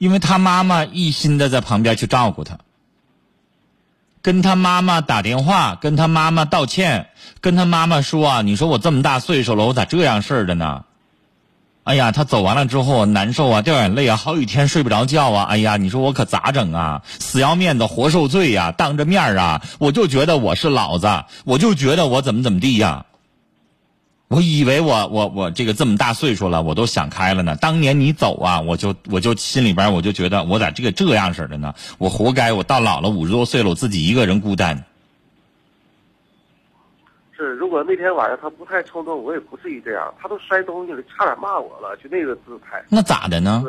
因为他妈妈一心的在旁边去照顾他，跟他妈妈打电话，跟他妈妈道歉，跟他妈妈说啊，你说我这么大岁数了，我咋这样式的呢？哎呀，他走完了之后难受啊，掉眼泪啊，好几天睡不着觉啊！哎呀，你说我可咋整啊？死要面子活受罪呀！当着面啊，我就觉得我是老子，我就觉得我怎么怎么地呀。我以为我我我这个这么大岁数了，我都想开了呢。当年你走啊，我就我就心里边我就觉得我咋这个这样式的呢？我活该，我到老了五十多岁了，我自己一个人孤单。是，如果那天晚上他不太冲动，我也不至于这样。他都摔东西了，差点骂我了，就那个姿态。那咋的呢？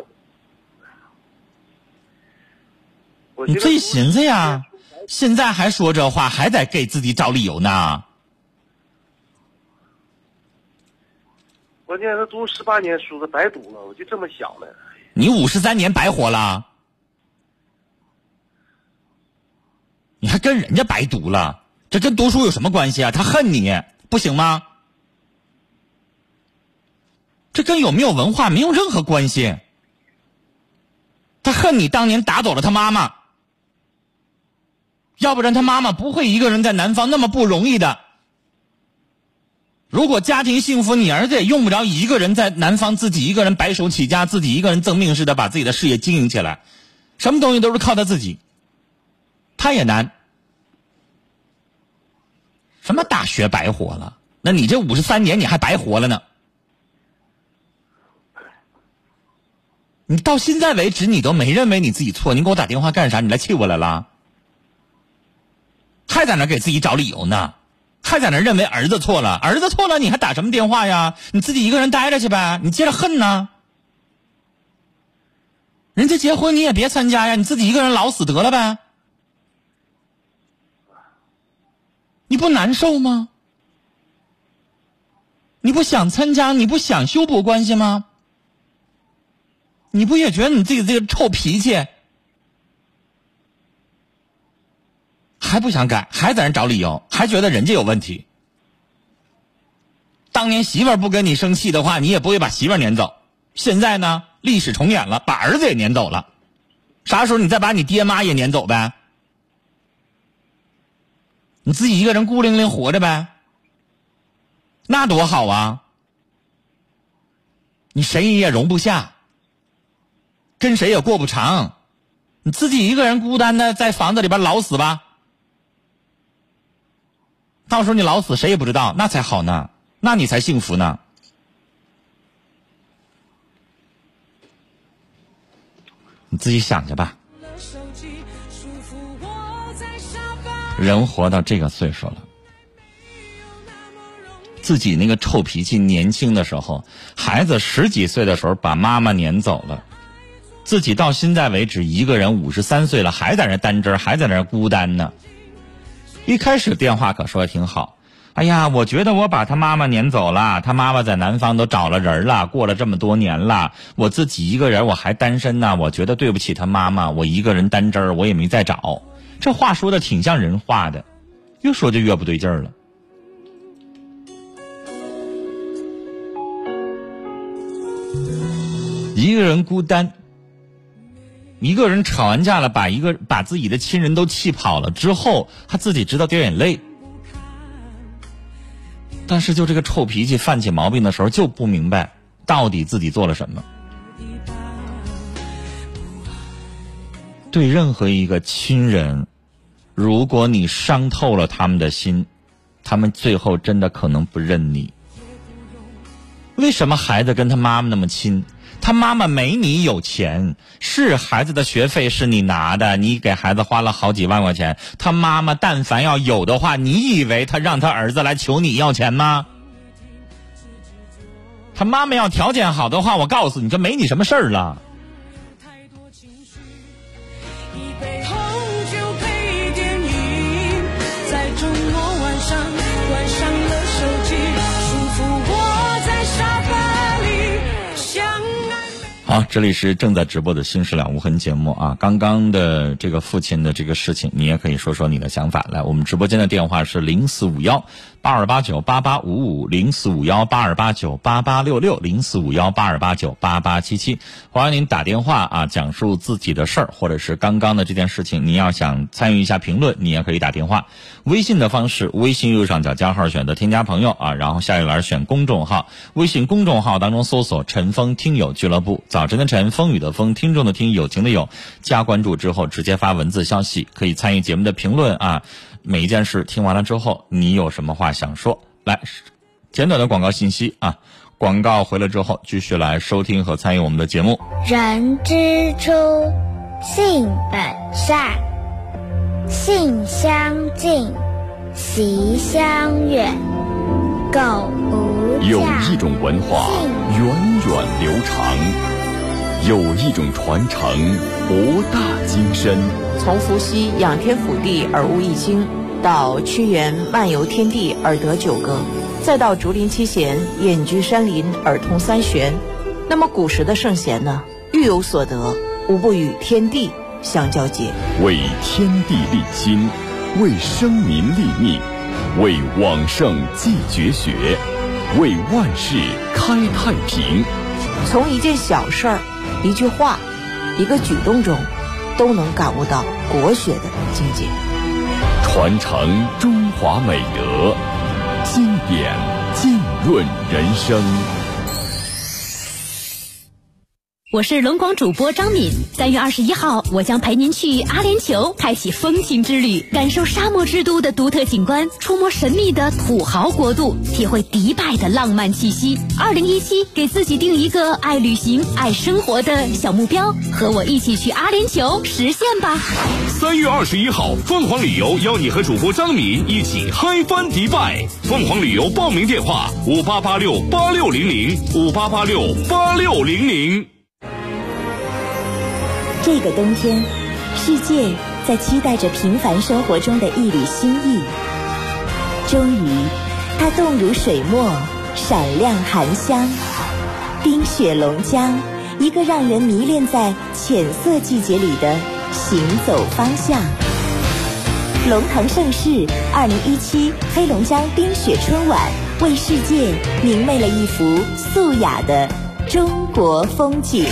你自己寻思呀，现在还说这话，还得给自己找理由呢。关键他读十八年书，他白读了，我就这么想的。你五十三年白活了，你还跟人家白读了，这跟读书有什么关系啊？他恨你，不行吗？这跟有没有文化没有任何关系。他恨你当年打走了他妈妈，要不然他妈妈不会一个人在南方那么不容易的。如果家庭幸福，你儿子也用不着一个人在南方自己一个人白手起家，自己一个人挣命似的把自己的事业经营起来，什么东西都是靠他自己，他也难。什么大学白活了？那你这五十三年你还白活了呢？你到现在为止你都没认为你自己错，你给我打电话干啥？你来气我来了？还在那给自己找理由呢？还在那认为儿子错了，儿子错了，你还打什么电话呀？你自己一个人待着去呗，你接着恨呢。人家结婚你也别参加呀，你自己一个人老死得了呗。你不难受吗？你不想参加，你不想修补关系吗？你不也觉得你自己这个臭脾气还不想改，还在那找理由，还觉得人家有问题？当年媳妇儿不跟你生气的话，你也不会把媳妇儿撵走。现在呢，历史重演了，把儿子也撵走了。啥时候你再把你爹妈也撵走呗？你自己一个人孤零零活着呗？那多好啊！你谁也容不下。跟谁也过不长，你自己一个人孤单的在房子里边老死吧，到时候你老死谁也不知道，那才好呢，那你才幸福呢。你自己想去吧。人活到这个岁数了，自己那个臭脾气，年轻的时候，孩子十几岁的时候把妈妈撵走了。自己到现在为止，一个人五十三岁了，还在那单着，还在那孤单呢。一开始电话可说的挺好，哎呀，我觉得我把他妈妈撵走了，他妈妈在南方都找了人了，过了这么多年了，我自己一个人我还单身呢，我觉得对不起他妈妈，我一个人单针我也没再找。这话说的挺像人话的，越说就越不对劲儿了。一个人孤单。一个人吵完架了，把一个把自己的亲人都气跑了之后，他自己知道掉眼泪。但是就这个臭脾气犯起毛病的时候，就不明白到底自己做了什么。对任何一个亲人，如果你伤透了他们的心，他们最后真的可能不认你。为什么孩子跟他妈妈那么亲？他妈妈没你有钱，是孩子的学费是你拿的，你给孩子花了好几万块钱。他妈妈但凡要有的话，你以为他让他儿子来求你要钱吗？他妈妈要条件好的话，我告诉你，这没你什么事儿了。好，这里是正在直播的《心事了无痕》节目啊。刚刚的这个父亲的这个事情，你也可以说说你的想法。来，我们直播间的电话是零四五幺八二八九八八五五，零四五幺八二八九八八六六，零四五幺八二八九八八七七。欢迎您打电话啊，讲述自己的事儿，或者是刚刚的这件事情，你要想参与一下评论，你也可以打电话。微信的方式，微信右上角加号选择添加朋友啊，然后下一栏选公众号，微信公众号当中搜索“陈峰听友俱乐部”。早早晨的晨，风雨的风，听众的听，友情的友，加关注之后直接发文字消息，可以参与节目的评论啊。每一件事听完了之后，你有什么话想说？来，简短的广告信息啊。广告回了之后，继续来收听和参与我们的节目。人之初，性本善，性相近，习相远。苟不有一种文化源远流长，有一种传承博大精深。从伏羲仰天俯地而悟易经，到屈原漫游天地而得九歌，再到竹林七贤隐居山林而通三玄。那么古时的圣贤呢？欲有所得，无不与天地相交接，为天地立心，为生民立命。为往圣继绝学，为万世开太平。从一件小事儿、一句话、一个举动中，都能感悟到国学的境界。传承中华美德，经典浸润人生。我是龙广主播张敏，三月二十一号，我将陪您去阿联酋开启风情之旅，感受沙漠之都的独特景观，触摸神秘的土豪国度，体会迪拜的浪漫气息。二零一七，给自己定一个爱旅行、爱生活的小目标，和我一起去阿联酋实现吧。三月二十一号，凤凰旅游邀你和主播张敏一起嗨翻迪拜。凤凰旅游报名电话：五八八六八六零零五八八六八六零零。这个冬天，世界在期待着平凡生活中的一缕心意。终于，它冻如水墨，闪亮含香。冰雪龙江，一个让人迷恋在浅色季节里的行走方向。龙腾盛世二零一七黑龙江冰雪春晚，为世界明媚了一幅素雅的中国风景。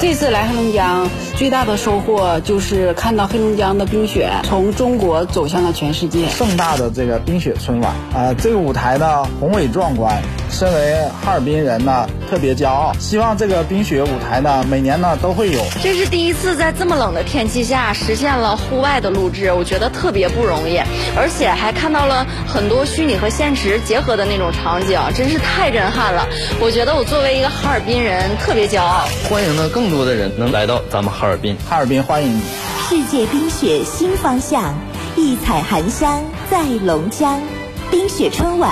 这次来黑龙江。最大的收获就是看到黑龙江的冰雪从中国走向了全世界。盛大的这个冰雪春晚啊，这个舞台呢宏伟壮观，身为哈尔滨人呢特别骄傲。希望这个冰雪舞台呢每年呢都会有。这是第一次在这么冷的天气下实现了户外的录制，我觉得特别不容易，而且还看到了很多虚拟和现实结合的那种场景，真是太震撼了。我觉得我作为一个哈尔滨人特别骄傲。欢迎呢更多的人能来到咱们哈。尔滨，哈尔滨欢迎你！世界冰雪新方向，异彩寒香在龙江。冰雪春晚，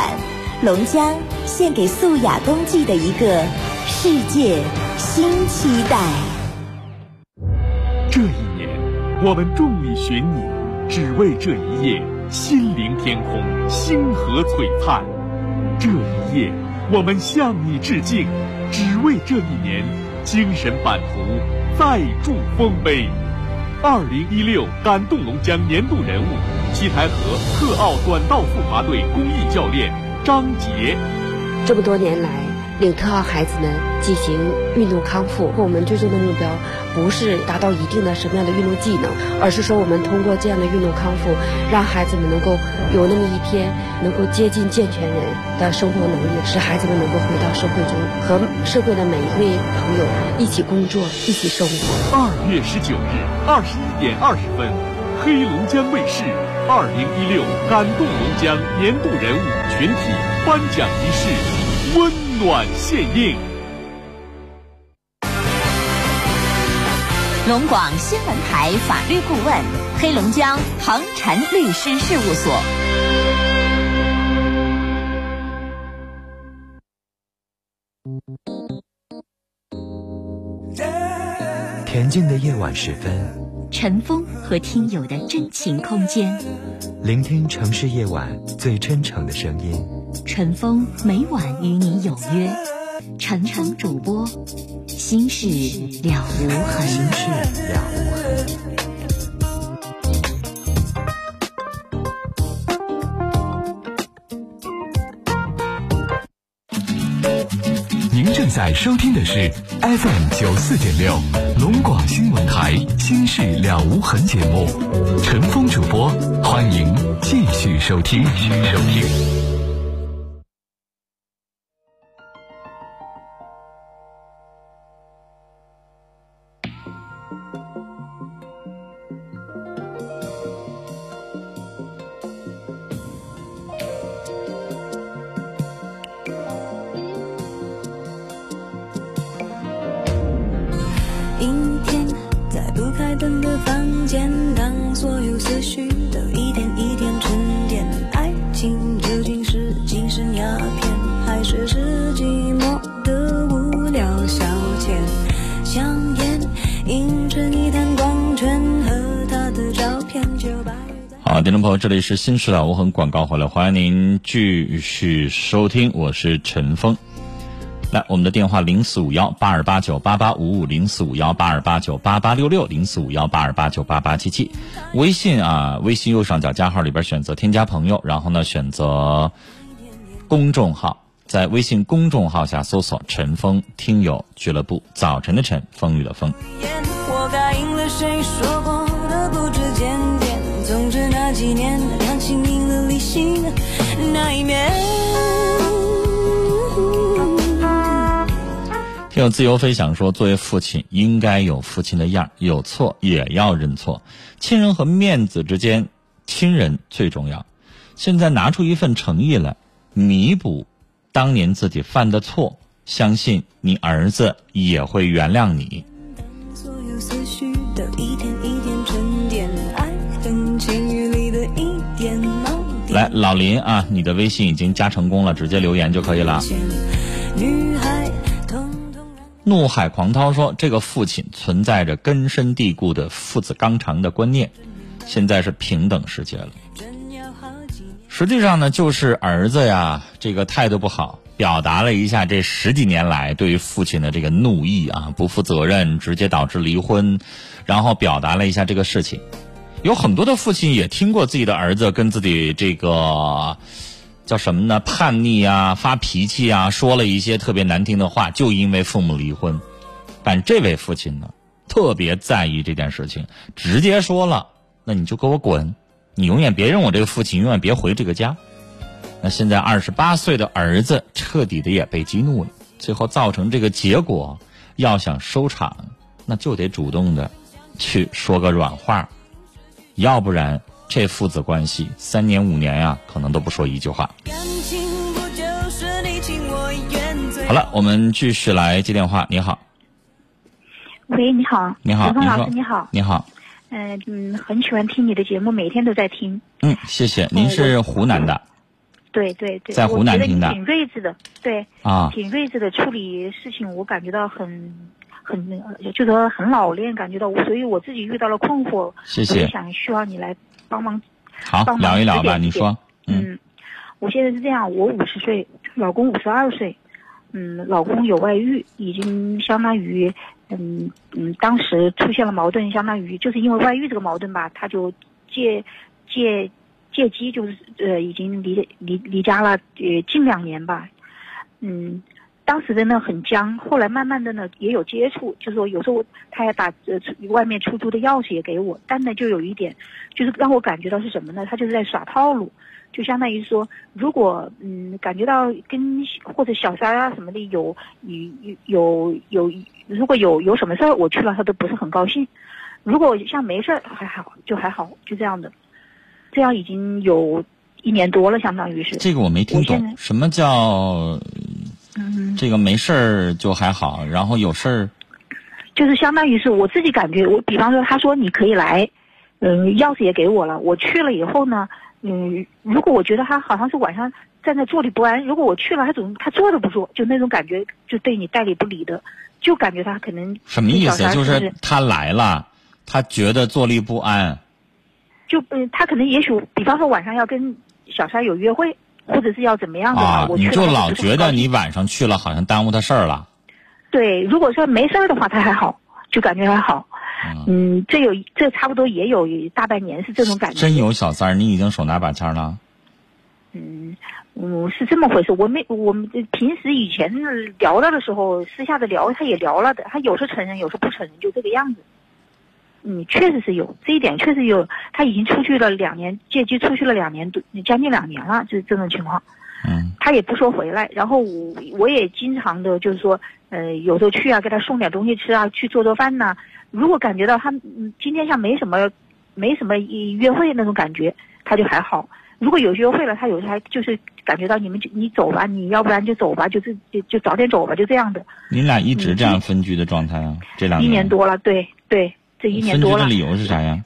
龙江献给素雅冬季的一个世界新期待。这一年，我们众里寻你，只为这一夜心灵天空，星河璀璨。这一夜，我们向你致敬，只为这一年精神版图。再铸丰碑。二零一六感动龙江年度人物，七台河特奥短道速滑队公益教练张杰。这么多年来。领特奥孩子们进行运动康复，我们最终的目标不是达到一定的什么样的运动技能，而是说我们通过这样的运动康复，让孩子们能够有那么一天能够接近健全人的生活能力，使孩子们能够回到社会中，和社会的每一位朋友一起工作，一起生活。二月十九日二十一点二十分，黑龙江卫视二零一六感动龙江年度人物群体颁奖仪式温。暖献映。龙广新闻台法律顾问，黑龙江恒辰律师事务所。恬静的夜晚时分，陈峰和听友的真情空间，聆听城市夜晚最真诚的声音。陈峰每晚与你有约。陈峰主播，心事了无痕。心事了无痕。在收听的是 FM 九四点六龙广新闻台《心事了无痕》节目，陈峰主播，欢迎继续收听。继续收听。是新时代无痕广告回来，欢迎您继续收听，我是陈峰。来，我们的电话零四五幺八二八九八八五五零四五幺八二八九八八六六零四五幺八二八九八八七七，微信啊，微信右上角加号里边选择添加朋友，然后呢选择公众号，在微信公众号下搜索“陈峰听友俱乐部”，早晨的晨，风雨的风。我答应了谁说过，几年感情赢了理性那一面。听友自由飞翔说，作为父亲应该有父亲的样，有错也要认错。亲人和面子之间，亲人最重要。现在拿出一份诚意来，弥补当年自己犯的错，相信你儿子也会原谅你。来，老林啊，你的微信已经加成功了，直接留言就可以了。怒海狂涛说：“这个父亲存在着根深蒂固的父子纲常的观念，现在是平等世界了。实际上呢，就是儿子呀，这个态度不好，表达了一下这十几年来对于父亲的这个怒意啊，不负责任，直接导致离婚，然后表达了一下这个事情。有很多的父亲也听过自己的儿子跟自己这个。”叫什么呢？叛逆啊，发脾气啊，说了一些特别难听的话，就因为父母离婚。但这位父亲呢，特别在意这件事情，直接说了：“那你就给我滚，你永远别认我这个父亲，永远别回这个家。”那现在二十八岁的儿子彻底的也被激怒了，最后造成这个结果，要想收场，那就得主动的去说个软话，要不然。这父子关系三年五年呀，可能都不说一句话。好了，我们继续来接电话。你好，喂，你好，你好，陈老师，你好，你好。嗯嗯，很喜欢听你的节目，每天都在听。嗯，谢谢。您是湖南的？对对对，在湖南听的。挺睿智的，对啊，挺睿智的处理事情，我感觉到很。很就说很老练，感觉到，所以我自己遇到了困惑，谢谢，想需要你来帮忙，好帮忙聊一聊吧，你说，嗯，我现在是这样，我五十岁，老公五十二岁，嗯，老公有外遇，已经相当于，嗯嗯，当时出现了矛盾，相当于就是因为外遇这个矛盾吧，他就借借借机就是呃，已经离离离家了，呃，近两年吧，嗯。当时的呢很僵，后来慢慢的呢也有接触，就是说有时候他也把呃外面出租的钥匙也给我，但呢就有一点，就是让我感觉到是什么呢？他就是在耍套路，就相当于说，如果嗯感觉到跟或者小三啊什么的有有有有如果有有什么事儿我去了他都不是很高兴，如果像没事儿还好就还好就这样的，这样已经有一年多了，相当于是这个我没听懂，什么叫？嗯，这个没事儿就还好，然后有事儿，就是相当于是我自己感觉，我比方说他说你可以来，嗯，钥匙也给我了，我去了以后呢，嗯，如果我觉得他好像是晚上站在那坐立不安，如果我去了，他总他坐都不坐，就那种感觉，就对你代理不理的，就感觉他可能什么意思？就是他来了，他觉得坐立不安，就嗯，他可能也许比方说晚上要跟小三有约会。或者是要怎么样的嘛？啊，我你就老觉得你晚上去了好像耽误他事儿了。对，如果说没事儿的话，他还好，就感觉还好。嗯，这有这差不多也有大半年是这种感觉。真有小三儿，你已经手拿把掐了。嗯，嗯，是这么回事。我没，我们平时以前聊到的时候，私下的聊，他也聊了的。他有时候承认，有时候不承认，就这个样子。嗯，确实是有这一点，确实有。他已经出去了两年，借机出去了两年多，将近两年了，就是这种情况。嗯。他也不说回来，然后我我也经常的，就是说，呃，有时候去啊，给他送点东西吃啊，去做做饭呐、如果感觉到他嗯今天像没什么，没什么约会那种感觉，他就还好。如果有约会了，他有时候还就是感觉到你们就你走吧，你要不然就走吧，就是就就早点走吧，就这样的。你俩一直这样分居的状态啊？这两年一年多了，对对，这一年分居多。的理由是啥呀？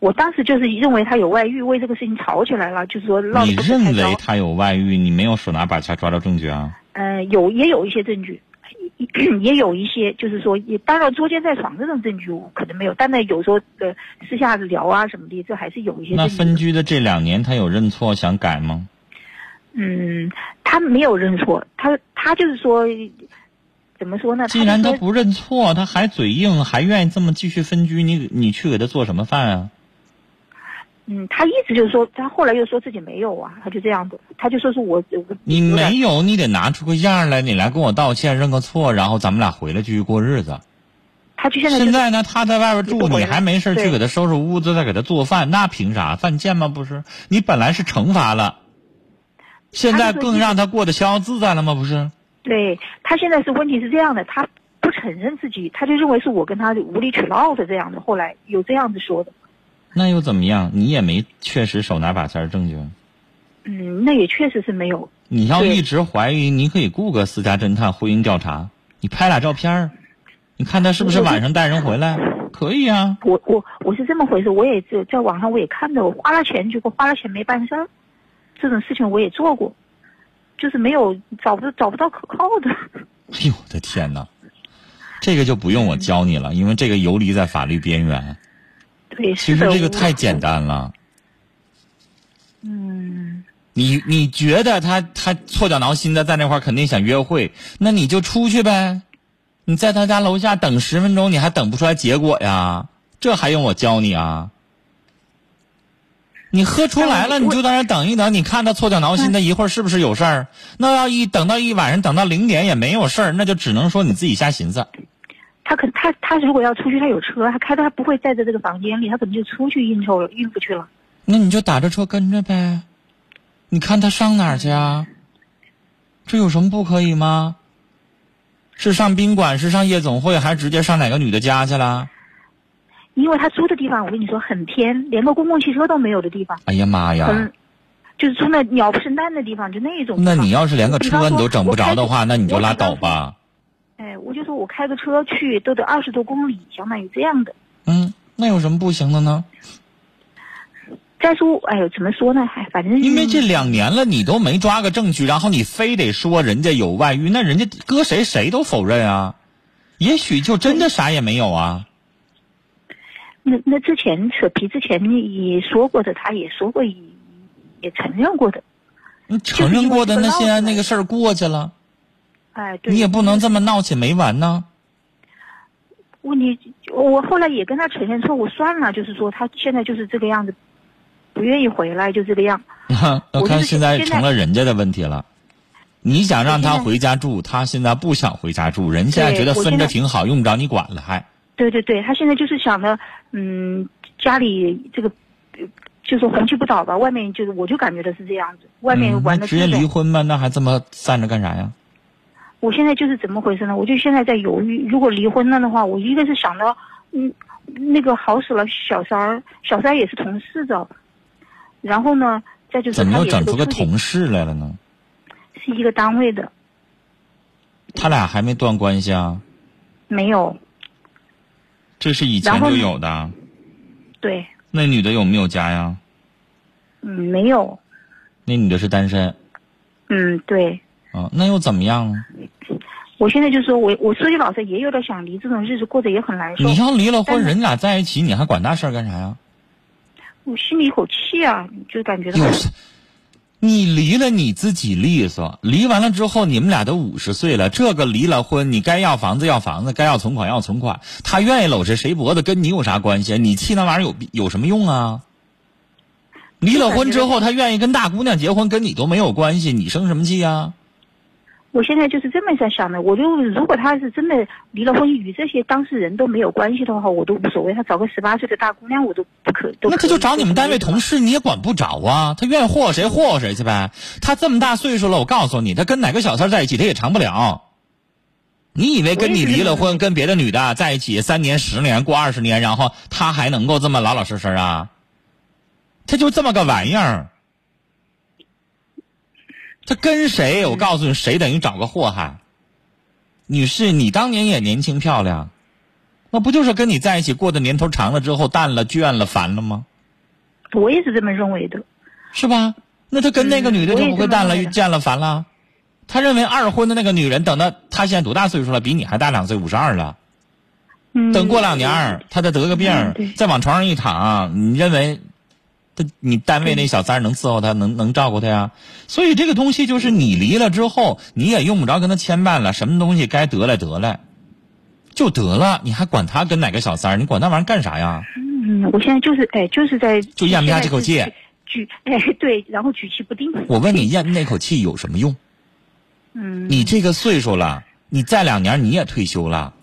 我当时就是认为他有外遇，为这个事情吵起来了，就是说闹你。认为他有外遇，你没有手拿把掐抓到证据啊？呃，有 也有一些证据，也有一些就是说，也当然捉奸在床这种证据我可能没有，但那有时候呃私下聊啊什么的，这还是有一些那。分居的这两年，他有认错想改吗？嗯，他没有认错，他他就是说，怎么说呢？既然他不认错，他还嘴硬，还愿意这么继续分居，你你去给他做什么饭啊？嗯，他一直就是说，他后来又说自己没有啊，他就这样子，他就说是我我你没有，你得拿出个样来，你来跟我道歉，认个错，然后咱们俩回来继续过日子。他就现在就现在呢，他在外边住，你还没事去给他收拾屋子，再给他做饭，那凭啥？犯贱吗？不是，你本来是惩罚了，现在更让他过得逍遥自在了吗？不是？对他现在是问题是这样的，他不承认自己，他就认为是我跟他无理取闹的这样的，后来有这样子说的。那又怎么样？你也没确实手拿把掐儿证据。嗯，那也确实是没有。你要一直怀疑，你可以雇个私家侦探婚姻调查，你拍俩照片儿，你看他是不是晚上带人回来？可以啊。我我我是这么回事，我也在在网上我也看到，我花了钱，结果花了钱没办事儿，这种事情我也做过，就是没有找不找不到可靠的。哎呦我的天哪！这个就不用我教你了，因为这个游离在法律边缘。对，其实这个太简单了。嗯，你你觉得他他错脚挠心的在那块儿肯定想约会，那你就出去呗。你在他家楼下等十分钟，你还等不出来结果呀？这还用我教你啊？你喝出来了，你就在那等一等，你看他搓脚挠心的一会儿是不是有事儿？那要一等到一晚上，等到零点也没有事儿，那就只能说你自己瞎寻思。他可他他如果要出去，他有车，他开的他不会待在这这个房间里，他可能就出去应酬了，应付去了。那你就打着车跟着呗，你看他上哪儿去啊？这有什么不可以吗？是上宾馆，是上夜总会，还是直接上哪个女的家去了？因为他租的地方，我跟你说很偏，连个公共汽车都没有的地方，哎呀妈呀！嗯就是住那鸟不生蛋的地方，就那种。那你要是连个车你都整不着的话，那你就拉倒吧。哎，我就说我开个车去都得二十多公里，相当于这样的。嗯，那有什么不行的呢？再说，哎呦，怎么说呢？还反正因为这两年了，你都没抓个证据，然后你非得说人家有外遇，那人家搁谁谁都否认啊。也许就真的啥也没有啊。那那之前扯皮之前也说过的，他也说过也也承认过的。你承认过的那现在那个事儿过去了，哎，对。你也不能这么闹起没完呢。问题，我后来也跟他承认错误，算了，就是说他现在就是这个样子，不愿意回来，就这个样。那我看现在成了人家的问题了。你想让他回家住，他现在不想回家住，人现在觉得分着挺好，用不着你管了还。对对对，他现在就是想着，嗯，家里这个，呃就是红旗不倒吧，外面就是我就感觉的是这样子，外面嗯玩那直接。离婚吧，那还这么散着干啥呀？我现在就是怎么回事呢？我就现在在犹豫，如果离婚了的话，我一个是想到，嗯，那个好死了，小三儿，小三也是同事的，然后呢，再就是怎么又整出个同事来了呢？是一个单位的，他俩还没断关系啊？没有，这是以前就有的。对，那女的有没有家呀？嗯，没有，那女的是单身嗯，对。啊？那又怎么样呢？我现在就说我我说句老实，也有点想离，这种日子过得也很难受。你要离了婚，人俩在一起，你还管那事儿干啥呀？我心里一口气啊，就感觉到你离了你自己利索，离完了之后你们俩都五十岁了，这个离了婚，你该要房子要房子，该要存款要存款，他愿意搂着谁脖子跟你有啥关系？你气那玩意儿有有什么用啊？离了婚之后，他愿意跟大姑娘结婚，跟你都没有关系，你生什么气呀、我现在就是这么在想的，我就如果他是真的离了婚，与这些当事人都没有关系的话，我都无所谓。他找个十八岁的大姑娘，我都不可都可。那他就找你们单位同事，你也管不着啊。他愿意霍霍谁霍霍谁去呗。他这么大岁数了，我告诉你，他跟哪个小三在一起，他也长不了。你以为跟你离了婚，跟别的女的在一起三年、十年、过二十年，然后他还能够这么老老实实啊？他就这么个玩意儿。他跟谁？我告诉你，谁等于找个祸害。女士，你当年也年轻漂亮，那不就是跟你在一起过的年头长了之后淡了、倦了、烦了吗？我也是这么认为的。是吧？那他跟那个女的就不会淡了、这么认为的见了、烦了？他认为二婚的那个女人，等到他现在多大岁数了？比你还大两岁，五十二了。嗯，等过两年，他再得个病，再往床上一躺，你认为他你单位那小三儿能伺候他，能能照顾他呀？所以这个东西就是你离了之后，你也用不着跟他牵绊了，什么东西该得来得来，就得了，你还管他跟哪个小三儿？你管那玩意儿干啥呀？嗯，我现在就是哎，就是在就咽不下这口气。举哎对，然后举棋不定。我问你，咽那口气有什么用？嗯，你这个岁数了，你再两年你也退休了，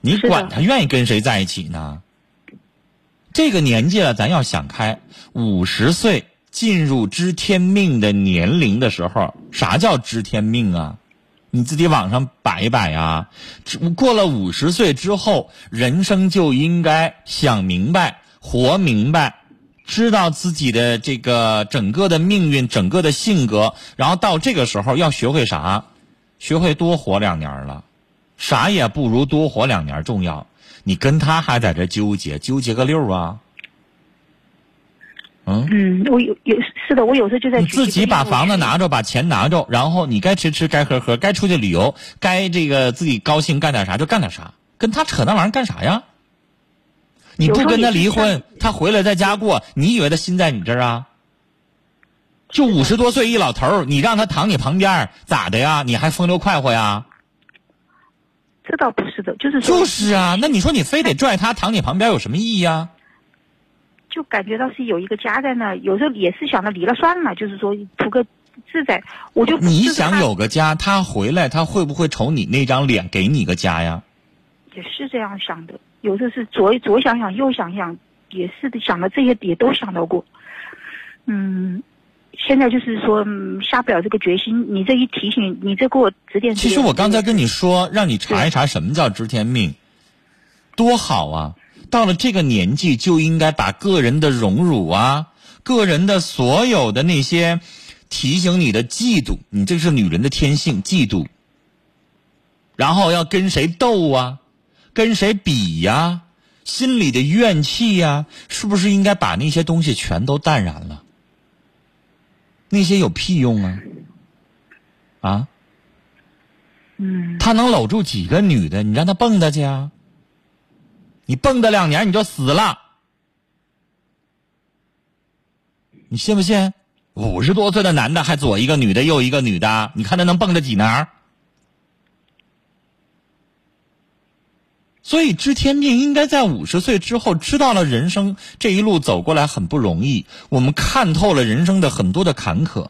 你管他愿意跟谁在一起呢？这个年纪了，咱要想开，五十岁进入知天命的年龄的时候，啥叫知天命啊？你自己往上摆一摆呀。过了五十岁之后，人生就应该想明白、活明白，知道自己的这个整个的命运、整个的性格，然后到这个时候要学会啥？学会多活两年了，啥也不如多活两年重要。你跟他还在这纠结，纠结个六啊！嗯，嗯，我有有是的，我有时候就在自己把房子拿着，把钱拿着，然后你该吃吃，该喝喝，该出去旅游，该这个自己高兴干点啥就干点啥，跟他扯那玩意儿干啥呀？你不跟他离婚，他回来在家过，你以为他心在你这儿啊？就五十多岁一老头儿，你让他躺你旁边儿咋的呀？你还风流快活呀？这倒不是的，就是说就是啊，那你说你非得拽他躺你旁边有什么意义啊？就感觉到是有一个家在那，有时候也是想着离了算了，就是说图个自在。我就你想有个家，他回来他会不会瞅你那张脸给你个家呀？也是这样想的，有时候是左左想想右想想，也是的想的这些也都想到过。嗯，现在就是说、嗯、下不了这个决心。你这一提醒，你这给我指点。其实我刚才跟你说，让你查一查什么叫知天命，多好啊！到了这个年纪，就应该把个人的荣辱啊，个人的所有的那些提醒你的嫉妒，你这是女人的天性，嫉妒。然后要跟谁斗啊，跟谁比呀、心里的怨气呀、是不是应该把那些东西全都淡然了？那些有屁用啊！啊？嗯，他能搂住几个女的？你让他蹦跶去啊！你蹦跶两年你就死了，你信不信？五十多岁的男的还左一个女的右一个女的，你看他能蹦跶几年？所以知天命应该在五十岁之后知道了人生这一路走过来很不容易，我们看透了人生的很多的坎坷。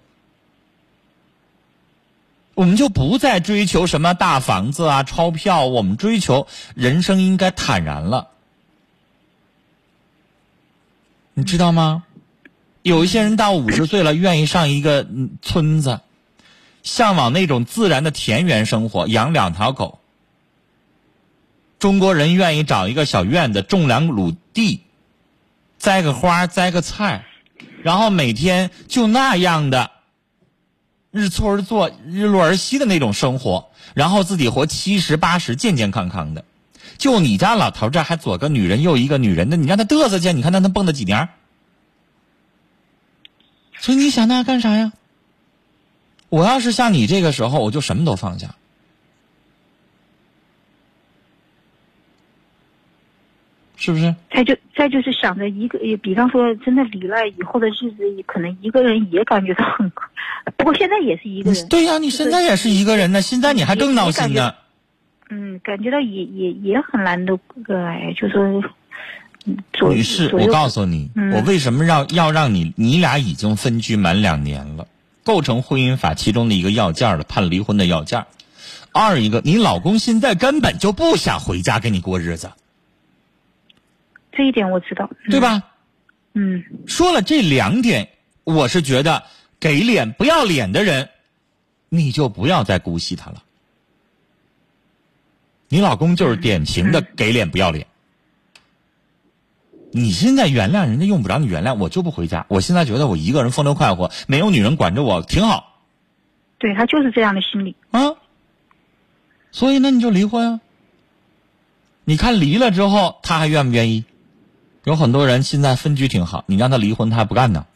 我们就不再追求什么大房子啊、钞票，我们追求人生应该坦然了。你知道吗？有一些人到五十岁了，愿意上一个嗯村子，向往那种自然的田园生活，养两条狗。中国人愿意找一个小院子，种两亩地，栽个花，栽个菜，然后每天就那样的。日出而作，日落而息的那种生活，然后自己活七十八十，健健康康的。就你家老头这还左个女人右一个女人的，你让他嘚瑟去，你看他能蹦跶几年？所以你想那干啥呀？我要是像你这个时候，我就什么都放下。是不是？再就再就是想着一个，也比方说真的离了以后的日子，可能一个人也感觉到很，不过现在也是一个人。对呀、你现在也是一个人呢，现在你还更闹心呢。嗯，感觉到也也也很难的，个哎，就说，嗯，左女士，我告诉你，嗯我为什么让要让你你俩已经分居满两年了，构成婚姻法其中的一个要件了，判离婚的要件。二一个，你老公现在根本就不想回家跟你过日子，这一点我知道，对吧？嗯，说了这两点，我是觉得给脸不要脸的人，你就不要再姑息他了。你老公就是典型的给脸不要脸。你现在原谅人家用不着你原谅，我就不回家。我现在觉得我一个人风流快活，没有女人管着我，挺好对他就是这样的心理。啊。所以那，你就离婚啊。你看离了之后，他还愿不愿意？有很多人现在分居挺好，你让他离婚，他还不干呢。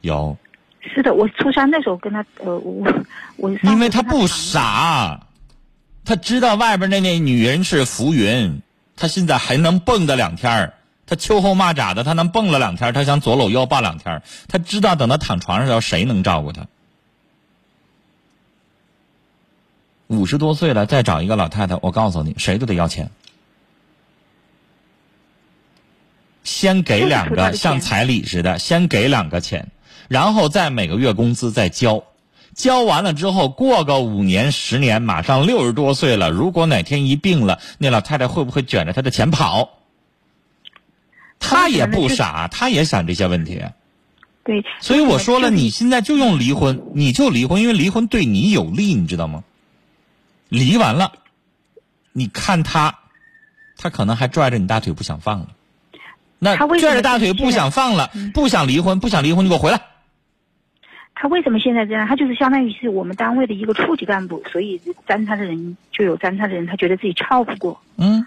有，是的，我初三那时候跟他，呃，我我因为他不傻，他知道外边那那女人是浮云，他现在还能蹦跶两天儿他秋后蚂蚱的，他能蹦了两天儿他想左搂右抱两天儿他知道等他躺床上的时候，谁能照顾他？五十多岁了，再找一个老太太，我告诉你，谁都得要钱。先给两个 像彩礼似的，先给两个钱，然后再每个月工资再交，交完了之后，过个五年十年，马上六十多岁了，如果哪天一病了，那老太太会不会卷着他的钱跑？他也不傻，他也想这些问题。对，所以我说了，你现在就用离婚，你就离婚，因为离婚对你有利，你知道吗？离完了，你看他，他可能还拽着你大腿不想放了。那拽着大腿不想放了，不想离婚，不想离婚，你给我回来。他为什么现在这样？他就是相当于是我们单位的一个处级干部，所以沾他的人就有沾他的人，他觉得自己撬不过。嗯，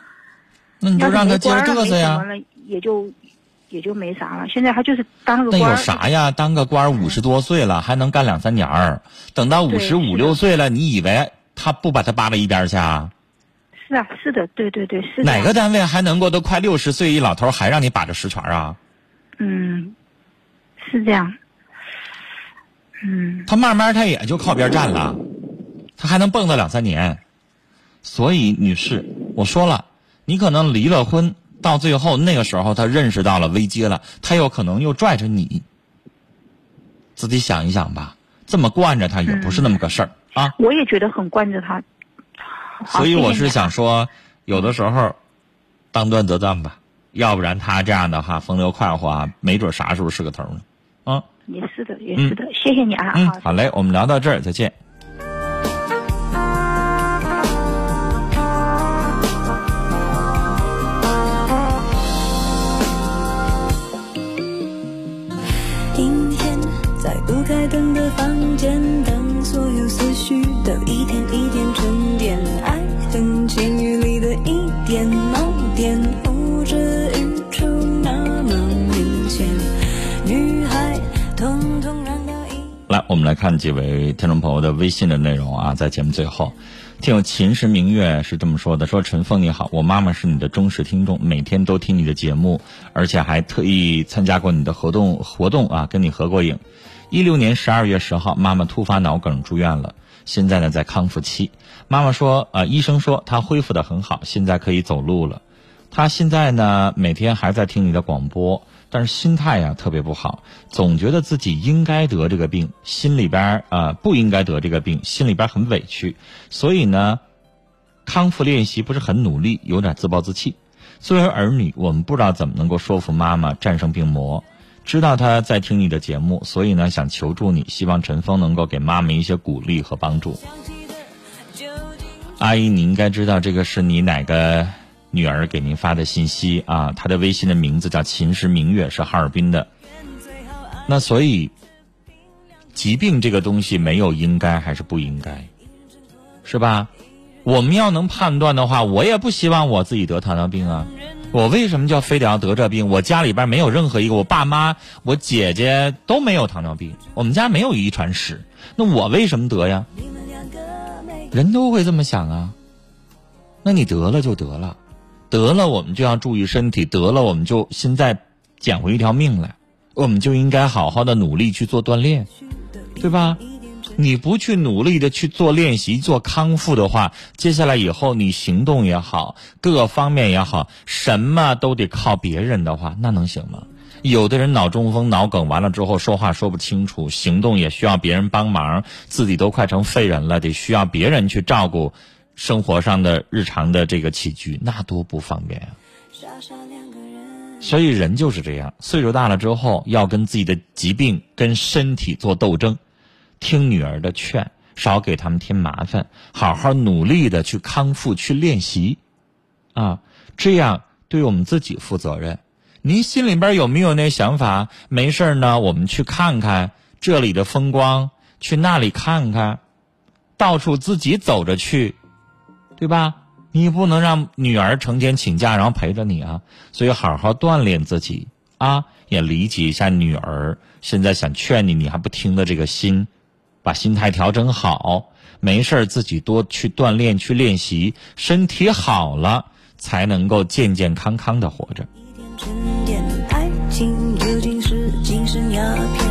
那你就让他接着嘚瑟呀也就也就没啥了。现在他就是当了个那有，啥呀？当个官五十多岁了，还能干两三年儿。等到五十五六岁了，你以为他不把他扒拉一边去啊？是啊，是的，对对对，是哪个单位还能够都快六十岁一老头还让你把着实权啊？嗯，是这样。嗯，他慢慢他也就靠边站了，他还能蹦跶两三年。所以，女士，我说了，你可能离了婚，到最后那个时候他认识到了危机了，他有可能又拽着你。自己想一想吧，这么惯着他也不是那么个事儿、啊。我也觉得很惯着他。好 所以我是想说，有的时候当断则断吧，要不然他这样的话风流快活啊，没准啥时候是个头呢。啊，也是的，也是的，谢谢你啊，嗯好，嘞，我们聊到这儿，再见。阴天，在不开灯来，我们来看几位听众朋友的微信的内容啊，在节目最后，听友秦时明月是这么说的：说陈峰你好，我妈妈是你的忠实听众，每天都听你的节目，而且还特意参加过你的活动活动啊，跟你合过影。一六年十二月十号，妈妈突发脑梗住院了，现在呢在康复期。妈妈说，呃，医生说她恢复的很好，现在可以走路了。她现在呢每天还在听你的广播，但是心态呀、特别不好，总觉得自己应该得这个病，心里边儿啊、呃不应该得这个病，心里边很委屈，所以呢，康复练习不是很努力，有点自暴自弃。作为儿女，我们不知道怎么能够说服妈妈战胜病魔。知道她在听你的节目，所以呢想求助你，希望陈峰能够给妈妈一些鼓励和帮助。阿姨，你应该知道这个是你哪个女儿给您发的信息啊？她的微信的名字叫秦时明月，是哈尔滨的。那所以，疾病这个东西没有应该还是不应该，是吧？我们要能判断的话，我也不希望我自己得糖尿病啊。我为什么就非得要得这病？我家里边没有任何一个，我爸妈、我姐姐都没有糖尿病，我们家没有遗传史，那我为什么得呀？人都会这么想啊。那你得了就得了，得了我们就要注意身体，得了我们就现在捡回一条命来，我们就应该好好的努力去做锻炼，对吧？你不去努力的去做练习、做康复的话，接下来以后你行动也好，各个方面也好，什么都得靠别人的话，那能行吗？有的人脑中风、脑梗完了之后说话说不清楚，行动也需要别人帮忙，自己都快成废人了，得需要别人去照顾生活上的日常的这个起居，那多不方便啊！所以人就是这样，岁数大了之后，要跟自己的疾病、跟身体做斗争。听女儿的劝，少给他们添麻烦，好好努力的去康复、去练习，啊，这样对我们自己负责任。您心里边有没有那想法？没事呢，我们去看看这里的风光，去那里看看，到处自己走着去，对吧？你不能让女儿成天请假，然后陪着你啊。所以好好锻炼自己啊，也理解一下女儿现在想劝你，你还不听的这个心。把心态调整好，没事儿自己多去锻炼、去练习，身体好了才能够健健康康的活着。爱情究竟是精神鸦片，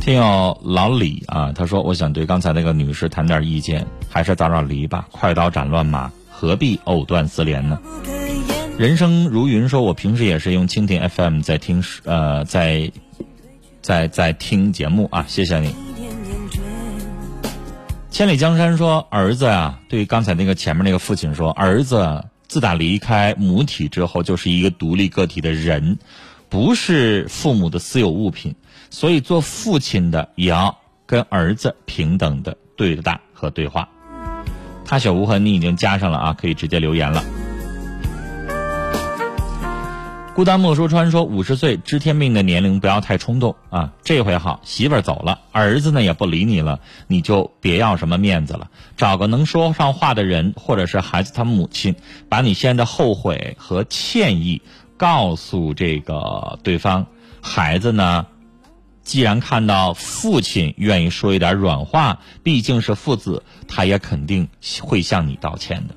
听友老李啊，他说：“我想对刚才那个女士谈点意见，还是早点离吧，快刀斩乱麻，何必藕断丝连呢？”人生如云说：“我平时也是用蜻蜓 FM 在听，呃，在在在听节目啊，谢谢你。”千里江山说：“儿子啊，对刚才那个前面那个父亲说，儿子自打离开母体之后，就是一个独立个体的人，不是父母的私有物品。”所以，做父亲的也要跟儿子平等的对待和对话。他小无痕，你已经加上了啊，可以直接留言了。孤单莫说川说，五十岁知天命的年龄不要太冲动啊。这回好，媳妇儿走了，儿子呢也不理你了，你就别要什么面子了，找个能说上话的人，或者是孩子他母亲，把你现在的后悔和歉意告诉这个对方。孩子呢？既然看到父亲愿意说一点软话，毕竟是父子，他也肯定会向你道歉的。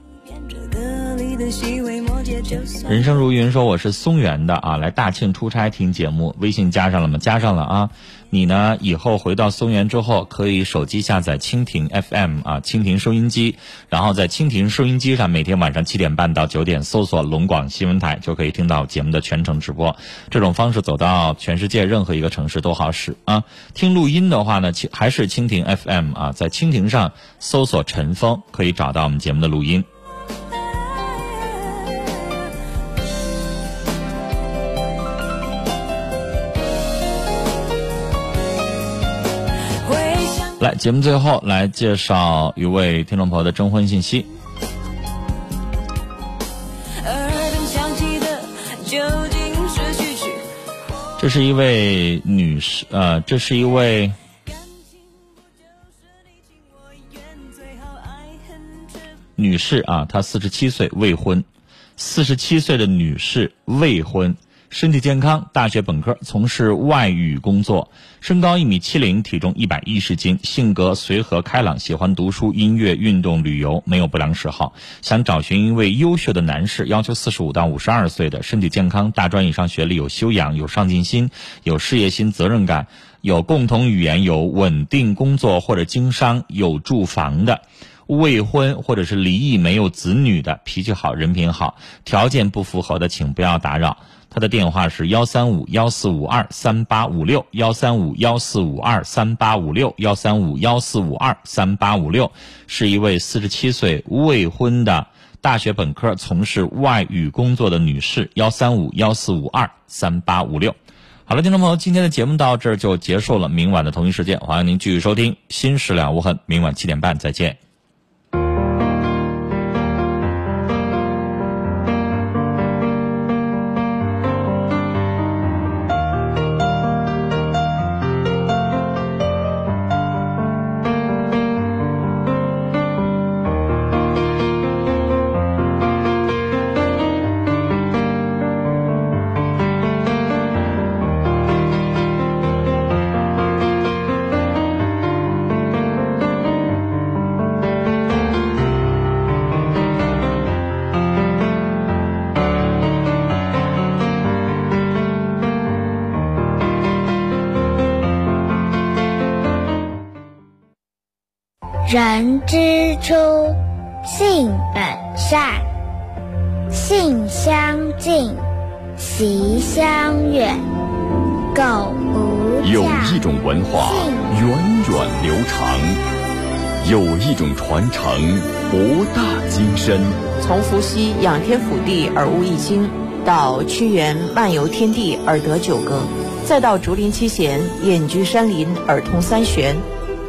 人生如云说我是松原的啊，来大庆出差听节目，微信加上了吗？加上了啊。你呢？以后回到松原之后，可以手机下载蜻蜓 FM 啊，蜻蜓收音机，然后在蜻蜓收音机上每天晚上七点半到九点搜索龙广新闻台，就可以听到节目的全程直播。这种方式走到全世界任何一个城市都好使啊。听录音的话呢，还是蜻蜓 FM 啊，在蜻蜓上搜索陈峰，可以找到我们节目的录音。节目最后来介绍一位听众朋友的征婚信息。这是一位女士，呃，这是一位女士啊，她四十七岁，未婚。四十七岁的女士，未婚。身体健康，大学本科，从事外语工作，身高一米七零，体重一百一十斤，性格随和开朗，喜欢读书、音乐、运动、旅游，没有不良嗜好。想找寻一位优秀的男士，要求四十五到五十二岁的，身体健康，大专以上学历，有修养，有上进心，有事业心、责任感，有共同语言，有稳定工作或者经商，有住房的，未婚或者是离异没有子女的，脾气好，人品好，条件不符合的，请不要打扰。他的电话是幺三五幺四五二三八五六幺三五幺四五二三八五六幺三五幺四五二三八五六，是一位四十七岁未婚的大学本科从事外语工作的女士。幺三五幺四五二三八五六。好了，听众朋友，今天的节目到这儿就结束了。明晚的同一时间，欢迎您继续收听《新事了无痕》。明晚七点半再见。之初，性本善，性相近，习相远。苟不有，一种文化源远流长，有一种传承博大精深。从伏羲仰天俯地而悟易经，到屈原漫游天地而得九歌，再到竹林七贤隐居山林而通三玄。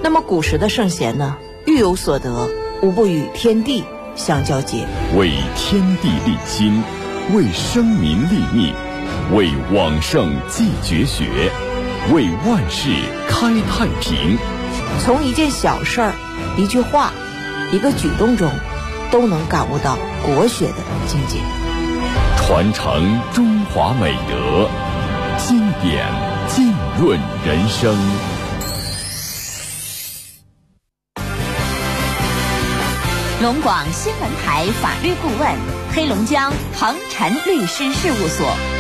那么古时的圣贤呢，欲有所得，无不与天地相交结。为天地立心，为生民立命，为往圣继绝学，为万世开太平。从一件小事儿、一句话、一个举动中，都能感悟到国学的境界。传承中华美德，经典浸润人生。龙广新闻台法律顾问，黑龙江恒晨律师事务所。